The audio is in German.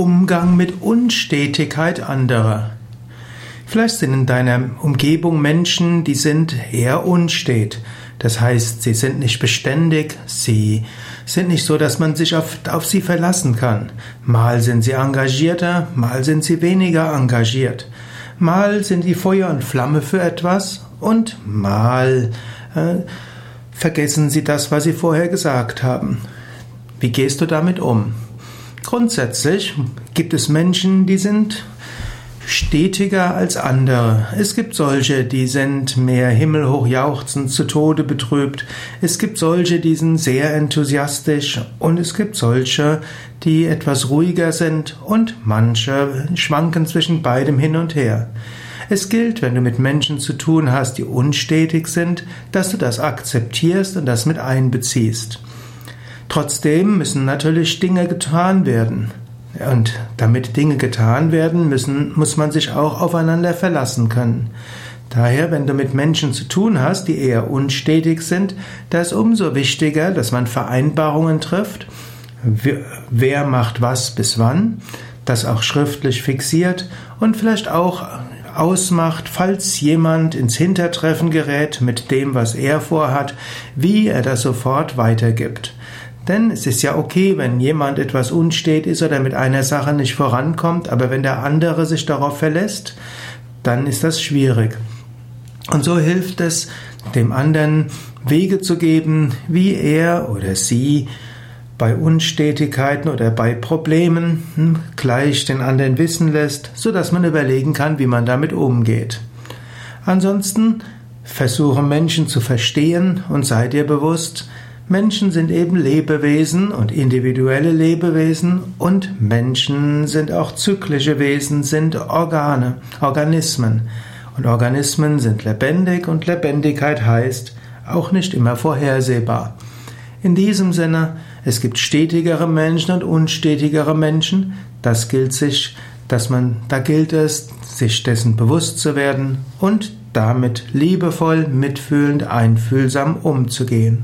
Umgang mit Unstetigkeit anderer. Vielleicht sind in deiner Umgebung Menschen, die sind eher unstet. Das heißt, sie sind nicht beständig, sie sind nicht so, dass man sich auf, auf sie verlassen kann. Mal sind sie engagierter, mal sind sie weniger engagiert. Mal sind die Feuer und Flamme für etwas und mal äh, vergessen sie das, was sie vorher gesagt haben. Wie gehst du damit um? Grundsätzlich gibt es Menschen, die sind stetiger als andere. Es gibt solche, die sind mehr himmelhoch jauchzend, zu Tode betrübt. Es gibt solche, die sind sehr enthusiastisch und es gibt solche, die etwas ruhiger sind und manche schwanken zwischen beidem hin und her. Es gilt, wenn du mit Menschen zu tun hast, die unstetig sind, dass du das akzeptierst und das mit einbeziehst. Trotzdem müssen natürlich Dinge getan werden. Und damit Dinge getan werden müssen, muss man sich auch aufeinander verlassen können. Daher, wenn du mit Menschen zu tun hast, die eher unstetig sind, da ist umso wichtiger, dass man Vereinbarungen trifft. Wer macht was bis wann? Das auch schriftlich fixiert und vielleicht auch ausmacht, falls jemand ins Hintertreffen gerät mit dem, was er vorhat, wie er das sofort weitergibt. Denn es ist ja okay, wenn jemand etwas unstet ist oder mit einer Sache nicht vorankommt, aber wenn der andere sich darauf verlässt, dann ist das schwierig. Und so hilft es, dem anderen Wege zu geben, wie er oder sie bei Unstetigkeiten oder bei Problemen hm, gleich den anderen wissen lässt, so dass man überlegen kann, wie man damit umgeht. Ansonsten versuche Menschen zu verstehen und sei dir bewusst, Menschen sind eben Lebewesen und individuelle Lebewesen und Menschen sind auch zyklische Wesen, sind Organe, Organismen. Und Organismen sind lebendig und Lebendigkeit heißt auch nicht immer vorhersehbar. In diesem Sinne, es gibt stetigere Menschen und unstetigere Menschen. Das gilt sich, dass man, da gilt es, sich dessen bewusst zu werden und damit liebevoll, mitfühlend, einfühlsam umzugehen.